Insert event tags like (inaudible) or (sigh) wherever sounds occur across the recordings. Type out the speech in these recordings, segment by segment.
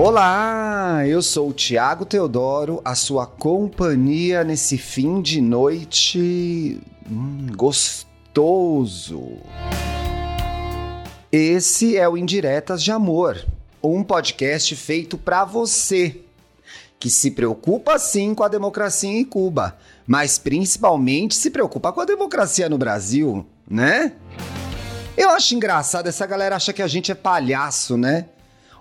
Olá, eu sou o Tiago Teodoro, a sua companhia nesse fim de noite hum, gostoso. Esse é o Indiretas de Amor, um podcast feito para você que se preocupa sim com a democracia em Cuba, mas principalmente se preocupa com a democracia no Brasil, né? Eu acho engraçado, essa galera acha que a gente é palhaço, né?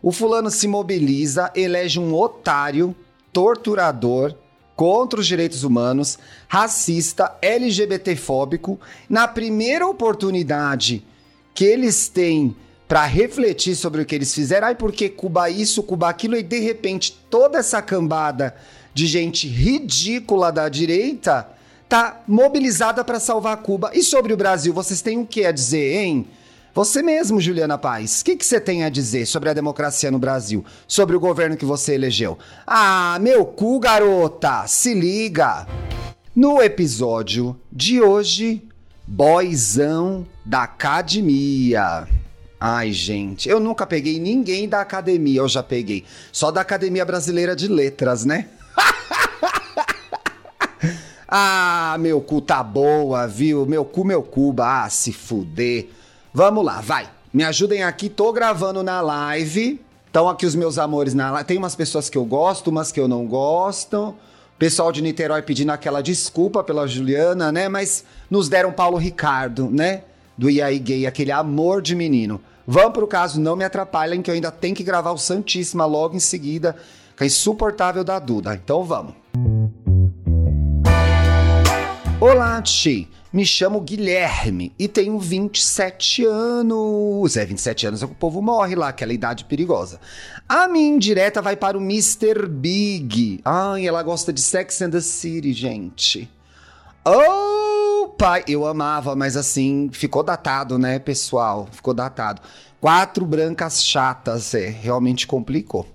O fulano se mobiliza, elege um otário, torturador, contra os direitos humanos, racista, LGBTfóbico. Na primeira oportunidade que eles têm para refletir sobre o que eles fizeram, ai porque Cuba isso, Cuba aquilo, e de repente toda essa cambada de gente ridícula da direita tá mobilizada para salvar Cuba. E sobre o Brasil, vocês têm o que a dizer, hein? Você mesmo, Juliana Paz, o que, que você tem a dizer sobre a democracia no Brasil? Sobre o governo que você elegeu? Ah, meu cu, garota! Se liga! No episódio de hoje, boyzão da academia. Ai, gente, eu nunca peguei ninguém da academia, eu já peguei. Só da Academia Brasileira de Letras, né? (laughs) ah, meu cu tá boa, viu? Meu cu, meu cuba. Ah, se fuder. Vamos lá, vai. Me ajudem aqui, tô gravando na live. Estão aqui os meus amores na live. Tem umas pessoas que eu gosto, umas que eu não gosto. Pessoal de Niterói pedindo aquela desculpa pela Juliana, né? Mas nos deram Paulo Ricardo, né? Do IAI Gay, aquele amor de menino. Vamos pro caso, não me atrapalhem, que eu ainda tenho que gravar o Santíssima logo em seguida, que é insuportável da Duda. Então vamos. Olá, Ti. Me chamo Guilherme e tenho 27 anos. É, 27 anos é que o povo morre lá, aquela idade perigosa. A minha indireta vai para o Mr. Big. Ai, ela gosta de Sex and the City, gente. Oh, pai, eu amava, mas assim, ficou datado, né, pessoal? Ficou datado. Quatro brancas chatas, é, realmente complicou.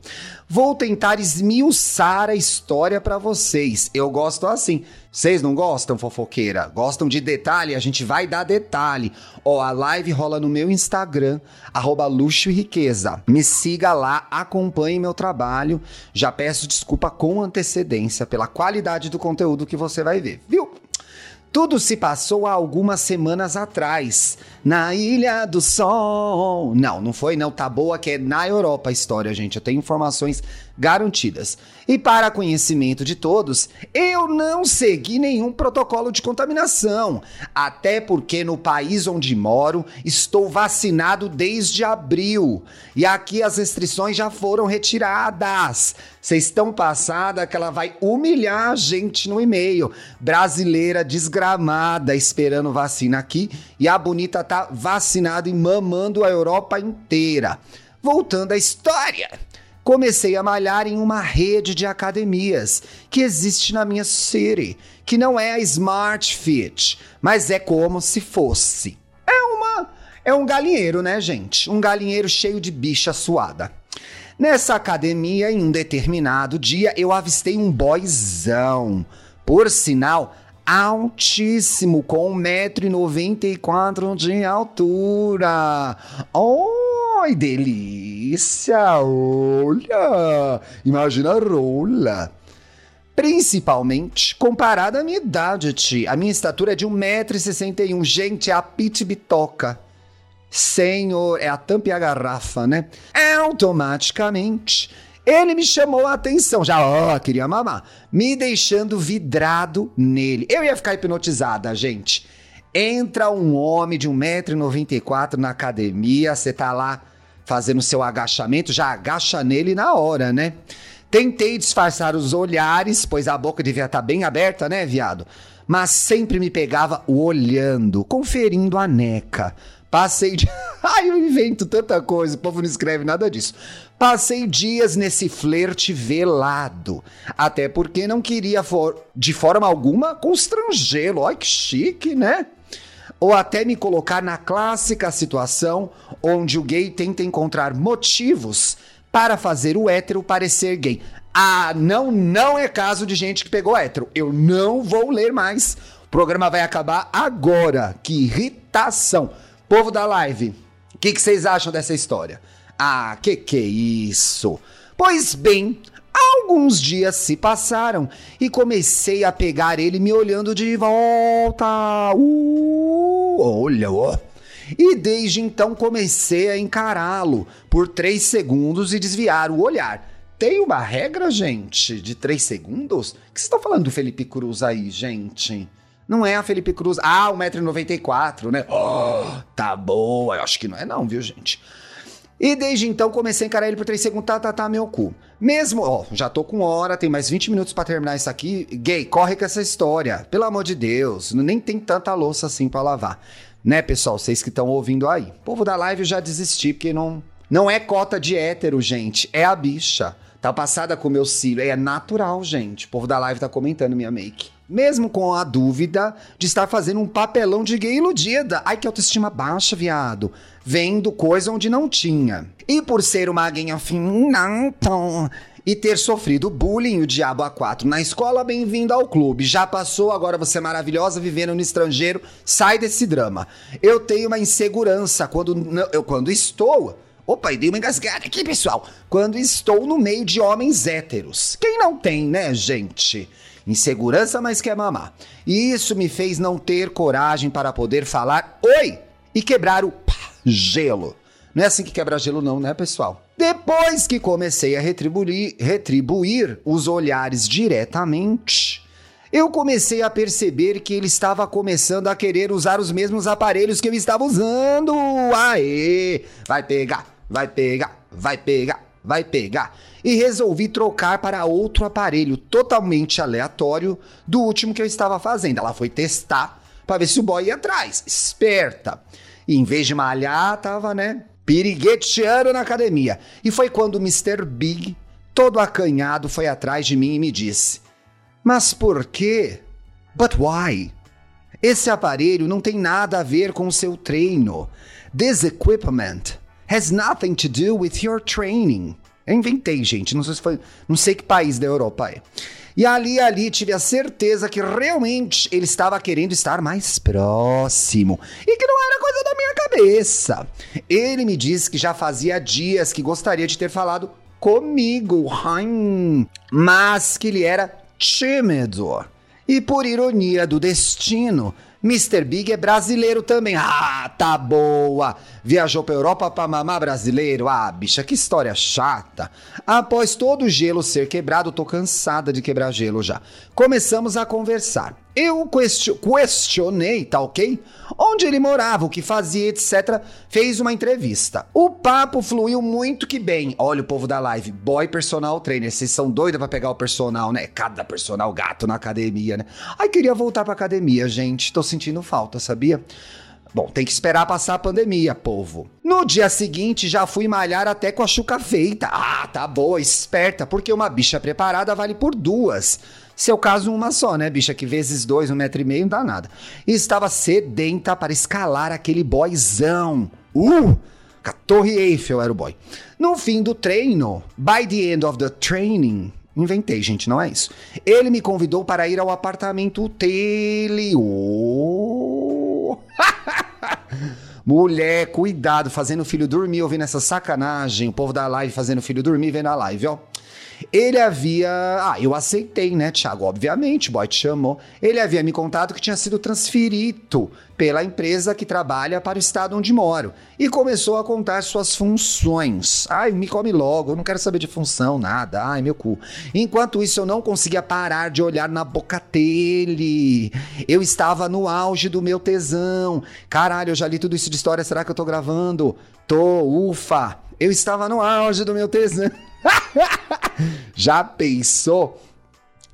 Vou tentar esmiuçar a história para vocês. Eu gosto assim. Vocês não gostam, fofoqueira? Gostam de detalhe? A gente vai dar detalhe. Ó, a live rola no meu Instagram, arroba luxo e riqueza. Me siga lá, acompanhe meu trabalho. Já peço desculpa com antecedência pela qualidade do conteúdo que você vai ver, viu? Tudo se passou há algumas semanas atrás, na Ilha do Sol. Não, não foi não, tá boa que é na Europa a história, gente. Eu tenho informações garantidas. E para conhecimento de todos, eu não segui nenhum protocolo de contaminação, até porque no país onde moro estou vacinado desde abril e aqui as restrições já foram retiradas. Vocês estão passada que ela vai humilhar a gente no e-mail. Brasileira desgramada esperando vacina aqui e a bonita tá vacinada e mamando a Europa inteira. Voltando à história comecei a malhar em uma rede de academias que existe na minha city, que não é a Smart Fit, mas é como se fosse. É uma é um galinheiro, né, gente? Um galinheiro cheio de bicha suada. Nessa academia, em um determinado dia, eu avistei um boyzão. Por sinal, altíssimo, com 1,94m de altura. Oi, delícia! Olha! Imagina a rola! Principalmente comparada à minha idade, tia. A minha estatura é de 1,61m. Gente, é a Pit Bitoca. Senhor, é a tampa e a garrafa, né? Automaticamente ele me chamou a atenção, já, ó, queria mamar, me deixando vidrado nele. Eu ia ficar hipnotizada, gente. Entra um homem de 1,94m na academia, você tá lá fazendo seu agachamento, já agacha nele na hora, né? Tentei disfarçar os olhares, pois a boca devia estar tá bem aberta, né, viado? Mas sempre me pegava olhando, conferindo a neca. Passei de. (laughs) Ai, eu invento tanta coisa, o povo não escreve nada disso. Passei dias nesse flerte velado. Até porque não queria, for... de forma alguma, constrangê-lo. Olha que chique, né? Ou até me colocar na clássica situação onde o gay tenta encontrar motivos para fazer o hétero parecer gay. Ah, não, não é caso de gente que pegou hétero. Eu não vou ler mais. O programa vai acabar agora. Que irritação. Povo da live, o que, que vocês acham dessa história? Ah, que que é isso? Pois bem, alguns dias se passaram e comecei a pegar ele me olhando de volta. Uh, olha, ó. E desde então comecei a encará-lo por três segundos e desviar o olhar. Tem uma regra, gente, de três segundos? O que vocês estão falando do Felipe Cruz aí, gente? Não é a Felipe Cruz. Ah, 1,94m, né? Oh, tá boa. Eu acho que não é não, viu, gente? E desde então comecei a encarar ele por 3 segundos, tá, tá, tá, meu cu. Mesmo, ó, já tô com hora, tem mais 20 minutos para terminar isso aqui. Gay, corre com essa história. Pelo amor de Deus, nem tem tanta louça assim para lavar. Né, pessoal, vocês que estão ouvindo aí. O povo da live eu já desisti, porque não, não é cota de hétero, gente. É a bicha. Tá passada com o meu cílio. É natural, gente. O povo da live tá comentando minha make. Mesmo com a dúvida de estar fazendo um papelão de gay iludida. Ai, que autoestima baixa, viado. Vendo coisa onde não tinha. E por ser uma guinha então e ter sofrido bullying, o diabo A4 na escola, bem-vindo ao clube. Já passou, agora você é maravilhosa, vivendo no estrangeiro, sai desse drama. Eu tenho uma insegurança quando eu quando estou Opa, e dei uma engasgada aqui, pessoal. Quando estou no meio de homens héteros. Quem não tem, né, gente? Insegurança, mas quer mamar. E isso me fez não ter coragem para poder falar oi e quebrar o pá, gelo. Não é assim que quebra gelo, não, né, pessoal? Depois que comecei a retribuir, retribuir os olhares diretamente, eu comecei a perceber que ele estava começando a querer usar os mesmos aparelhos que eu estava usando. Aê! Vai pegar, vai pegar, vai pegar, vai pegar. E resolvi trocar para outro aparelho totalmente aleatório do último que eu estava fazendo. Ela foi testar para ver se o boy ia atrás. Esperta. E em vez de malhar, tava, né, pirigueteando na academia. E foi quando o Mr. Big, todo acanhado, foi atrás de mim e me disse: Mas por quê? But why? Esse aparelho não tem nada a ver com o seu treino. This equipment has nothing to do with your training. Eu inventei, gente. Não sei se foi. Não sei que país da Europa é. E ali, ali, tive a certeza que realmente ele estava querendo estar mais próximo. E que não era coisa da minha cabeça. Ele me disse que já fazia dias que gostaria de ter falado comigo, hum, mas que ele era tímido. E por ironia do destino, Mr. Big é brasileiro também. Ah, tá boa. Viajou pra Europa pra mamar brasileiro. Ah, bicha, que história chata. Após todo o gelo ser quebrado, tô cansada de quebrar gelo já. Começamos a conversar. Eu questionei, tá ok? Onde ele morava, o que fazia, etc. Fez uma entrevista. O papo fluiu muito que bem. Olha o povo da live, boy personal trainer. Vocês são doidos pra pegar o personal, né? Cada personal gato na academia, né? Ai, queria voltar pra academia, gente. Tô sentindo falta, sabia? Bom, tem que esperar passar a pandemia, povo. No dia seguinte, já fui malhar até com a chuca feita. Ah, tá boa, esperta, porque uma bicha preparada vale por duas. Seu caso, uma só, né, bicha? Que vezes dois, um metro e meio, não dá nada. E estava sedenta para escalar aquele boyzão. Uh! A Torre Eiffel era o boy. No fim do treino, by the end of the training, inventei, gente, não é isso. Ele me convidou para ir ao apartamento dele. Oh! (laughs) Mulher, cuidado, fazendo o filho dormir ouvindo essa sacanagem. O povo da live fazendo o filho dormir vendo a live, ó. Ele havia. Ah, eu aceitei, né, Thiago? Obviamente, o boy te chamou. Ele havia me contado que tinha sido transferido pela empresa que trabalha para o estado onde moro e começou a contar suas funções. Ai, me come logo, eu não quero saber de função, nada. Ai, meu cu. Enquanto isso, eu não conseguia parar de olhar na boca dele. Eu estava no auge do meu tesão. Caralho, eu já li tudo isso de história, será que eu tô gravando? Tô, ufa. Eu estava no auge do meu tesão. (laughs) Já pensou?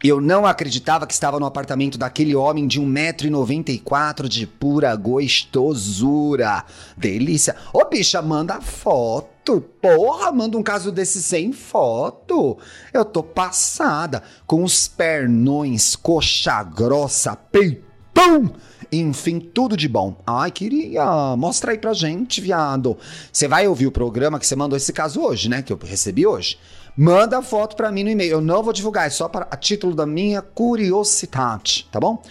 Eu não acreditava que estava no apartamento daquele homem de 1,94m de pura gostosura. Delícia. Ô, bicha, manda foto. Porra, manda um caso desse sem foto. Eu tô passada. Com os pernões, coxa grossa, peitão. Enfim, tudo de bom. Ai, queria. Mostra aí pra gente, viado. Você vai ouvir o programa que você mandou esse caso hoje, né? Que eu recebi hoje. Manda a foto para mim no e-mail. Eu não vou divulgar, é só para a título da minha curiosidade, tá bom?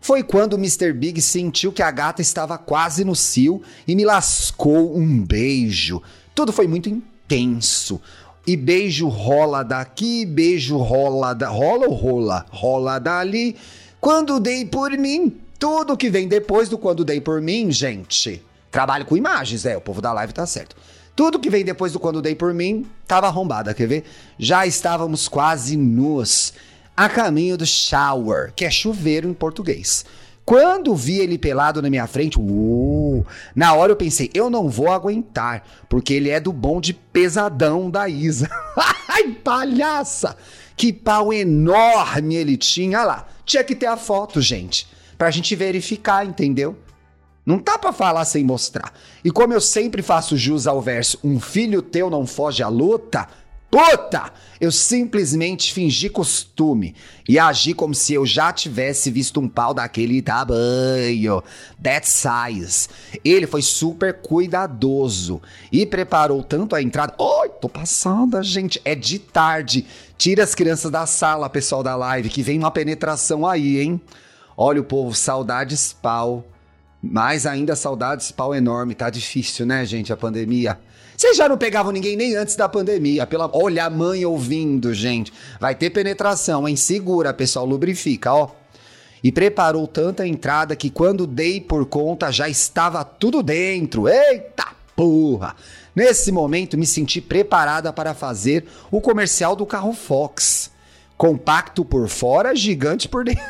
Foi quando o Mr. Big sentiu que a gata estava quase no cio e me lascou um beijo. Tudo foi muito intenso. E beijo rola daqui, beijo rola da. Rola ou rola? Rola dali. Quando dei por mim, tudo que vem depois do quando dei por mim, gente. Trabalho com imagens, é, o povo da live tá certo. Tudo que vem depois do quando dei por mim tava arrombada, quer ver? Já estávamos quase nus, a caminho do shower, que é chuveiro em português. Quando vi ele pelado na minha frente, uh, na hora eu pensei, eu não vou aguentar, porque ele é do bonde pesadão da Isa. (laughs) Ai, palhaça! Que pau enorme ele tinha. Olha lá, tinha que ter a foto, gente, pra gente verificar, entendeu? Não tá pra falar sem mostrar. E como eu sempre faço jus ao verso, um filho teu não foge à luta, Puta! Eu simplesmente fingi costume e agi como se eu já tivesse visto um pau daquele tamanho. That size. Ele foi super cuidadoso e preparou tanto a entrada. Oi, tô passada, gente. É de tarde. Tira as crianças da sala, pessoal da live, que vem uma penetração aí, hein? Olha o povo, saudades pau. Mais ainda saudades pau enorme. Tá difícil, né, gente, a pandemia. Vocês já não pegavam ninguém nem antes da pandemia. Pela... Olha a mãe ouvindo, gente. Vai ter penetração, hein? Segura, pessoal, lubrifica, ó. E preparou tanta entrada que quando dei por conta já estava tudo dentro. Eita porra! Nesse momento me senti preparada para fazer o comercial do carro Fox. Compacto por fora, gigante por dentro.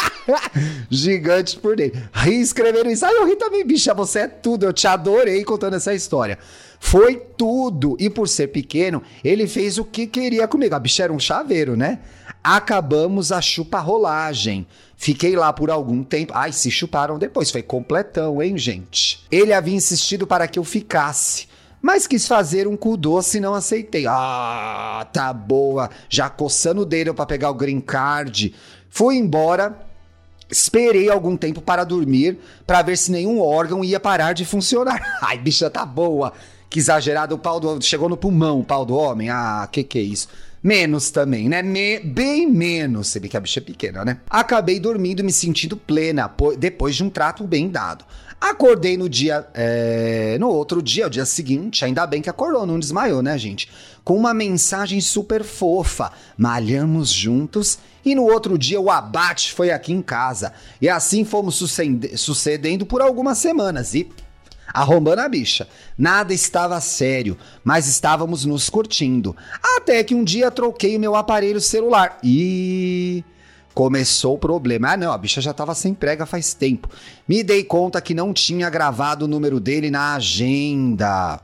(laughs) gigante por dentro. Ri escrevendo isso. Ai, eu ri também, bicha. Você é tudo. Eu te adorei contando essa história. Foi tudo. E por ser pequeno, ele fez o que queria comigo. A bicha era um chaveiro, né? Acabamos a chupa-rolagem. Fiquei lá por algum tempo. Ai, se chuparam depois. Foi completão, hein, gente? Ele havia insistido para que eu ficasse. Mas quis fazer um cu doce e não aceitei. Ah, tá boa. Já coçando o dedo para pegar o green card. Fui embora. Esperei algum tempo para dormir, para ver se nenhum órgão ia parar de funcionar. (laughs) Ai, bicha, tá boa. Que exagerado, o pau do. Chegou no pulmão o pau do homem. Ah, que que é isso? Menos também, né? Me, bem menos. Você vê que a bicha é pequena, né? Acabei dormindo me sentindo plena depois de um trato bem dado. Acordei no dia. É, no outro dia, o dia seguinte, ainda bem que acordou, não desmaiou, né, gente? Com uma mensagem super fofa. Malhamos juntos e no outro dia o abate foi aqui em casa. E assim fomos sucedendo por algumas semanas. E arrombando a bicha. Nada estava sério, mas estávamos nos curtindo. Até que um dia troquei o meu aparelho celular e começou o problema. Ah, não, a bicha já estava sem prega faz tempo. Me dei conta que não tinha gravado o número dele na agenda.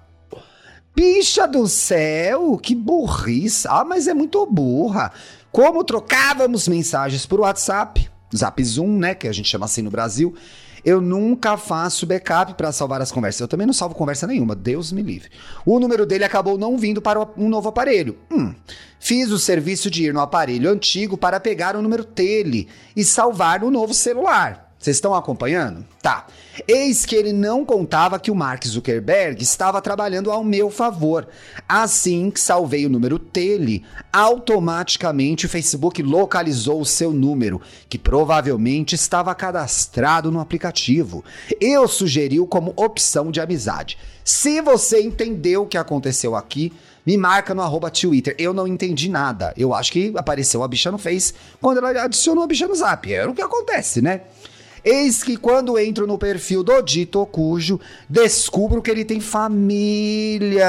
Bicha do céu, que burrice. Ah, mas é muito burra. Como trocávamos mensagens por WhatsApp, Zap Zoom, né, que a gente chama assim no Brasil, eu nunca faço backup para salvar as conversas. Eu também não salvo conversa nenhuma, Deus me livre. O número dele acabou não vindo para um novo aparelho. Hum. Fiz o serviço de ir no aparelho antigo para pegar o número dele e salvar no novo celular. Vocês estão acompanhando? Tá. Eis que ele não contava que o Mark Zuckerberg estava trabalhando ao meu favor. Assim que salvei o número dele, automaticamente o Facebook localizou o seu número, que provavelmente estava cadastrado no aplicativo. Eu sugeriu como opção de amizade. Se você entendeu o que aconteceu aqui, me marca no arroba Twitter. Eu não entendi nada. Eu acho que apareceu a bicha no Face quando ela adicionou a bicha no Zap. Era o que acontece, né? Eis que quando entro no perfil do dito cujo, descubro que ele tem família.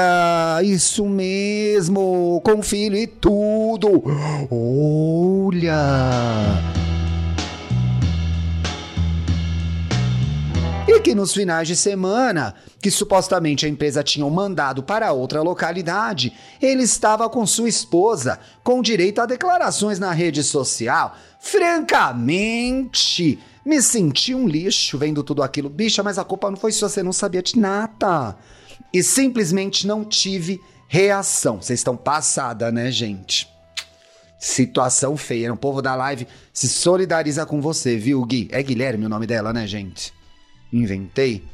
Isso mesmo, com filho e tudo. Olha! E que nos finais de semana, que supostamente a empresa tinha mandado para outra localidade, ele estava com sua esposa, com direito a declarações na rede social. Francamente, me senti um lixo vendo tudo aquilo. Bicha, mas a culpa não foi sua, você não sabia de nada. E simplesmente não tive reação. Vocês estão passada, né, gente? Situação feia. O povo da live se solidariza com você, viu, Gui? É Guilherme o nome dela, né, gente? Inventei.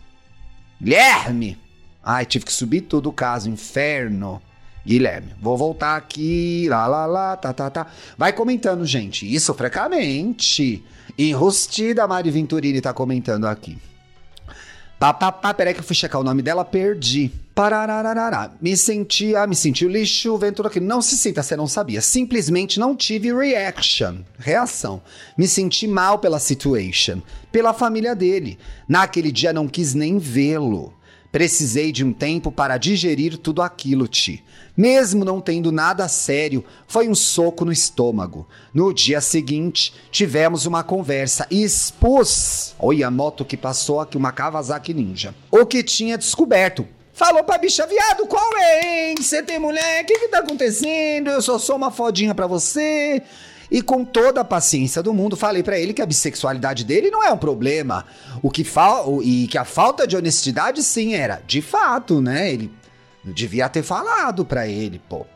Guilherme! Ai, tive que subir tudo o caso. Inferno. Guilherme, vou voltar aqui. Lá, lá, lá, tá, tá, tá. Vai comentando, gente. Isso, francamente. Enrustida, Mari Venturini tá comentando aqui. Papapá, peraí que eu fui checar o nome dela, perdi. Pararararará. Me senti, ah, me senti o lixo, vento aqui. Não se sinta, você não sabia. Simplesmente não tive reaction, reação. Me senti mal pela situation, pela família dele. Naquele dia não quis nem vê-lo. Precisei de um tempo para digerir tudo aquilo, Ti. Mesmo não tendo nada sério, foi um soco no estômago. No dia seguinte, tivemos uma conversa e expus. Olha a moto que passou aqui, uma Kawasaki Ninja. O que tinha descoberto. Falou pra bicha, viado, qual é, hein? Você tem mulher? O que que tá acontecendo? Eu só sou uma fodinha pra você. E com toda a paciência do mundo, falei para ele que a bissexualidade dele não é um problema. O que fal e que a falta de honestidade sim era, de fato, né? Ele devia ter falado para ele, pô.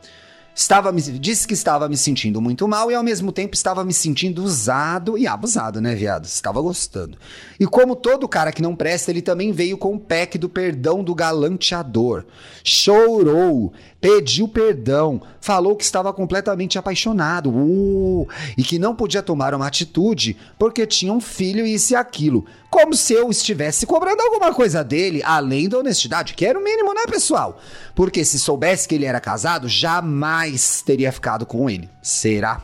Estava me, disse que estava me sentindo muito mal e ao mesmo tempo estava me sentindo usado e abusado, né, viado? Estava gostando. E como todo cara que não presta, ele também veio com o pack do perdão do galanteador. Chorou, pediu perdão, falou que estava completamente apaixonado uh, e que não podia tomar uma atitude porque tinha um filho e isso e aquilo. Como se eu estivesse cobrando alguma coisa dele, além da honestidade, que era o mínimo, né, pessoal? Porque se soubesse que ele era casado, jamais teria ficado com ele. Será?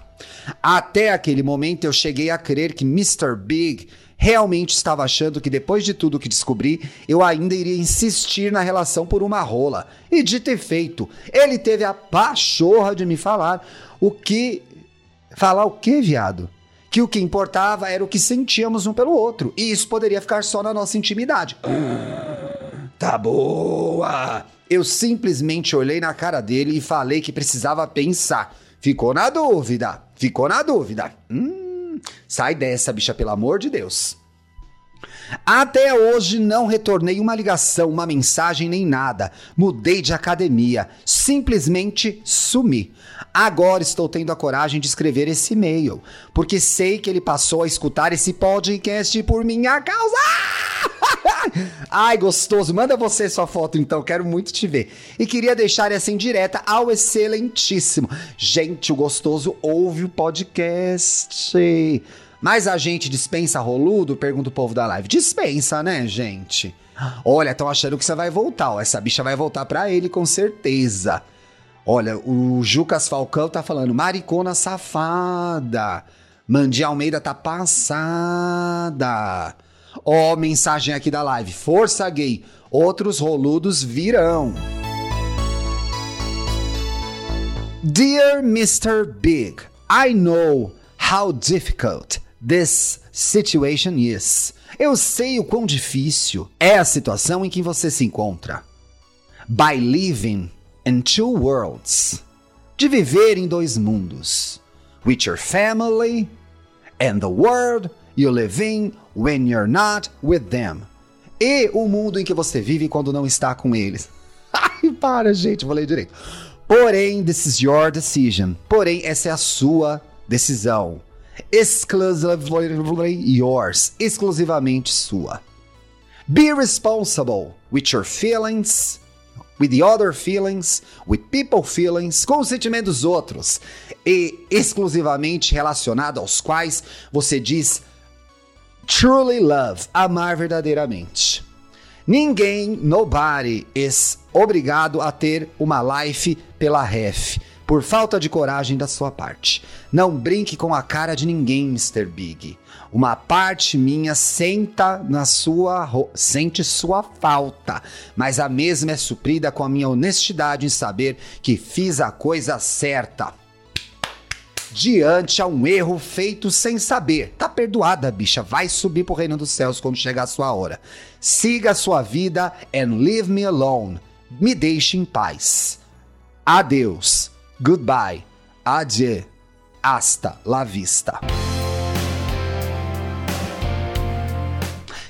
Até aquele momento eu cheguei a crer que Mr. Big realmente estava achando que depois de tudo que descobri, eu ainda iria insistir na relação por uma rola. E de ter feito, ele teve a pachorra de me falar o que. Falar o que, viado? que o que importava era o que sentíamos um pelo outro, e isso poderia ficar só na nossa intimidade. (gasps) Tá boa! Eu simplesmente olhei na cara dele e falei que precisava pensar. Ficou na dúvida, ficou na dúvida. Hum, sai dessa, bicha, pelo amor de Deus. Até hoje não retornei uma ligação, uma mensagem nem nada. Mudei de academia, simplesmente sumi. Agora estou tendo a coragem de escrever esse e-mail, porque sei que ele passou a escutar esse podcast por minha causa. (laughs) Ai, gostoso, manda você sua foto então, quero muito te ver. E queria deixar essa indireta ao excelentíssimo. Gente, o gostoso ouve o podcast. Mas a gente dispensa roludo? Pergunta o povo da live. Dispensa, né, gente? Olha, estão achando que você vai voltar. Ó. Essa bicha vai voltar pra ele com certeza. Olha, o Jucas Falcão tá falando, maricona safada. Mandi Almeida tá passada. Ó, oh, mensagem aqui da live. Força gay. Outros roludos virão. Dear Mr. Big, I know how difficult this situation is. Eu sei o quão difícil é a situação em que você se encontra. By living in two worlds. De viver em dois mundos. With your family and the world you live in when you're not with them. E o mundo em que você vive quando não está com eles. (laughs) Ai, para, gente, vou ler direito. Porém, this is your decision. Porém, essa é a sua decisão. Exclusively yours. Exclusivamente sua. Be responsible with your feelings with the other feelings, with people feelings, com os sentimentos dos outros, e exclusivamente relacionado aos quais você diz truly love, amar verdadeiramente. Ninguém, nobody, is obrigado a ter uma life pela ref, por falta de coragem da sua parte. Não brinque com a cara de ninguém, Mr. Big. Uma parte minha senta na sua sente sua falta, mas a mesma é suprida com a minha honestidade em saber que fiz a coisa certa. Diante a um erro feito sem saber. Tá perdoada, bicha. Vai subir pro reino dos céus quando chegar a sua hora. Siga a sua vida and leave me alone. Me deixe em paz. Adeus. Goodbye. Adieu. Hasta la vista.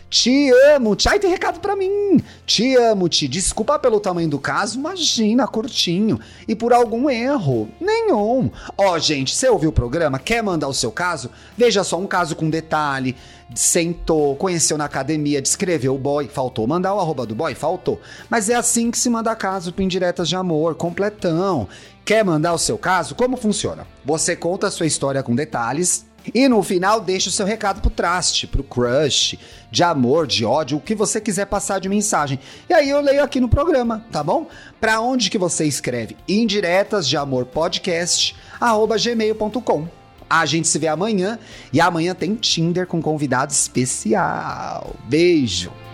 Te amo, Tchai tem recado para mim. Te amo, te desculpa pelo tamanho do caso, imagina, curtinho. E por algum erro, nenhum. Ó, oh, gente, você ouviu o programa? Quer mandar o seu caso? Veja só, um caso com detalhe. Sentou, conheceu na academia, descreveu o boy. Faltou mandar o arroba do boy? Faltou. Mas é assim que se manda caso para indiretas de amor, completão. Quer mandar o seu caso? Como funciona? Você conta a sua história com detalhes E no final, deixa o seu recado pro traste, pro crush, de amor, de ódio, o que você quiser passar de mensagem. E aí eu leio aqui no programa, tá bom? Pra onde que você escreve? Indiretas de amor podcast, arroba gmail.com. A gente se vê amanhã e amanhã tem Tinder com convidado especial. Beijo!